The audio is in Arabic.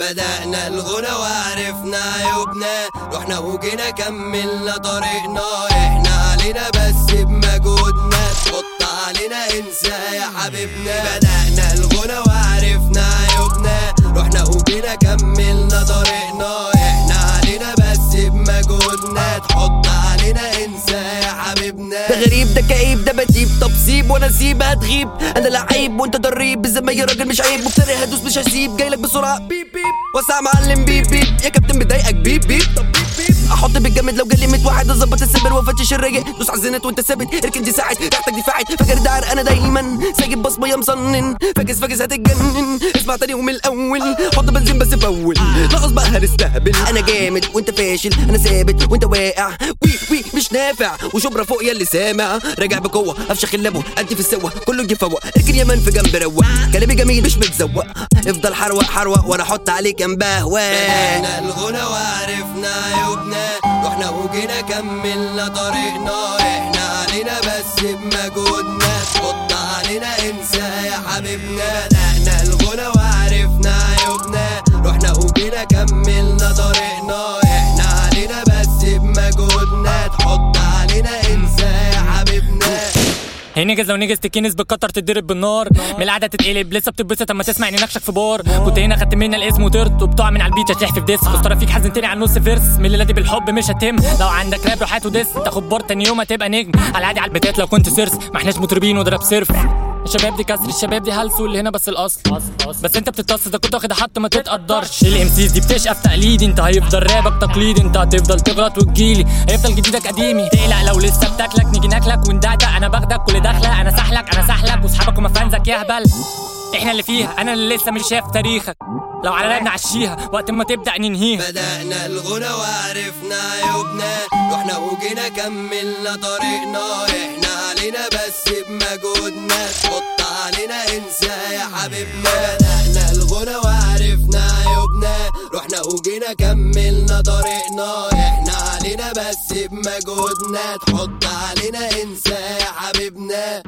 بدأنا الغنى وعرفنا عيوبنا رحنا وجينا كملنا طريقنا. إحنا علينا بس بمجهودنا. تحط علينا انسى يا حبيبنا. بدأنا غريب ده كئيب ده بتيب طب سيب وأنا اسيبها تغيب أنا لعيب وأنت ضريب. زي راجل مش عيب. مفتري هدوس مش هسيب. جايلك بسرعة. بيب بيب. وسع معلم بيب بيب. يا كابتن مضايقك. بيب بيب. طب بيب بيب. أحط بالجامد لو جالي 100 واحد أظبط السبر وأفتش الراجع دوس على الزنت وأنت ثابت. اركن دي ساعد. تحتك دي فاعل فاكر ده أنا دايما. سايب بصمة يا مصنن فاكس فاكس هتتجنن. اسمع تاني ومن الأول. حط بنزين بس فول لغص بقى هنستهبل أنا جامد وأنت فاشل. أنا ثابت وأنت واقع. وي وي مش نافع. وشبرا فوق يا اللي سامع. راجع بقوة. أفشخ اللبو. ادي في السوا. كله يجي فوق اركن يا من في جنب روق. كلامي جميل مش متزوق. افضل حروق حروق. وأنا أحط عليك انبهوه بدأنا الغنى وعرفنا عيوبنا رحنا وجينا كملنا طريقنا إحنا علينا بس بمجهودنا تحط علينا انسى يا حبيبنا. بدأنا الغنى هي نجز لو نجز تكينس بالكتر تتضرب بالنار. من القعده تتقلب لسه بتتبسط أما تسمع اني نكشك في بار كنت هنا خدت منا الاسم وطرت وبتقع من على البيت هتلح في ديس خساره فيك حزنتني على النص فيرس. من الليلة بالحب مش هتم لو عندك راب روح هات وديس تاخد بار تاني يوم هتبقى نجم. على العادي على البيتات لو كنت سيرس. ما احناش مطربين وضرب سيرف الشباب دي كسر الشباب دي هلس واللي هنا بس الأصل. بس انت بتتصل ده كنت واخد حط ما تتقدرش. الام سيز دي بتشقى تقليدي. انت هيفضل رابك تقليدي. انت هتفضل تغلط وتجيلي. هيفضل جديدك قديمي. تقلق لو لسه بتاكلك نيجي ناكلك وندعدق أنا باخدك سحلك واصحابك وما فانزك يهبل إحنا اللي فيها أنا اللي لسه مش شايف تاريخك. لو على لعبنا عشيها وقت ما تبدأ ننهيها. بدأنا الغنى وعرفنا عيوبنا رحنا وجينا كملنا طريقنا. إحنا علينا بس بمجهودنا. تحط علينا انسى يا حبيبنا. بدأنا الغنى وعرفنا عيوبنا رحنا وجينا كملنا طريقنا. إحنا علينا بس بمجهودنا. تحط علينا انسى يا حبيبنا.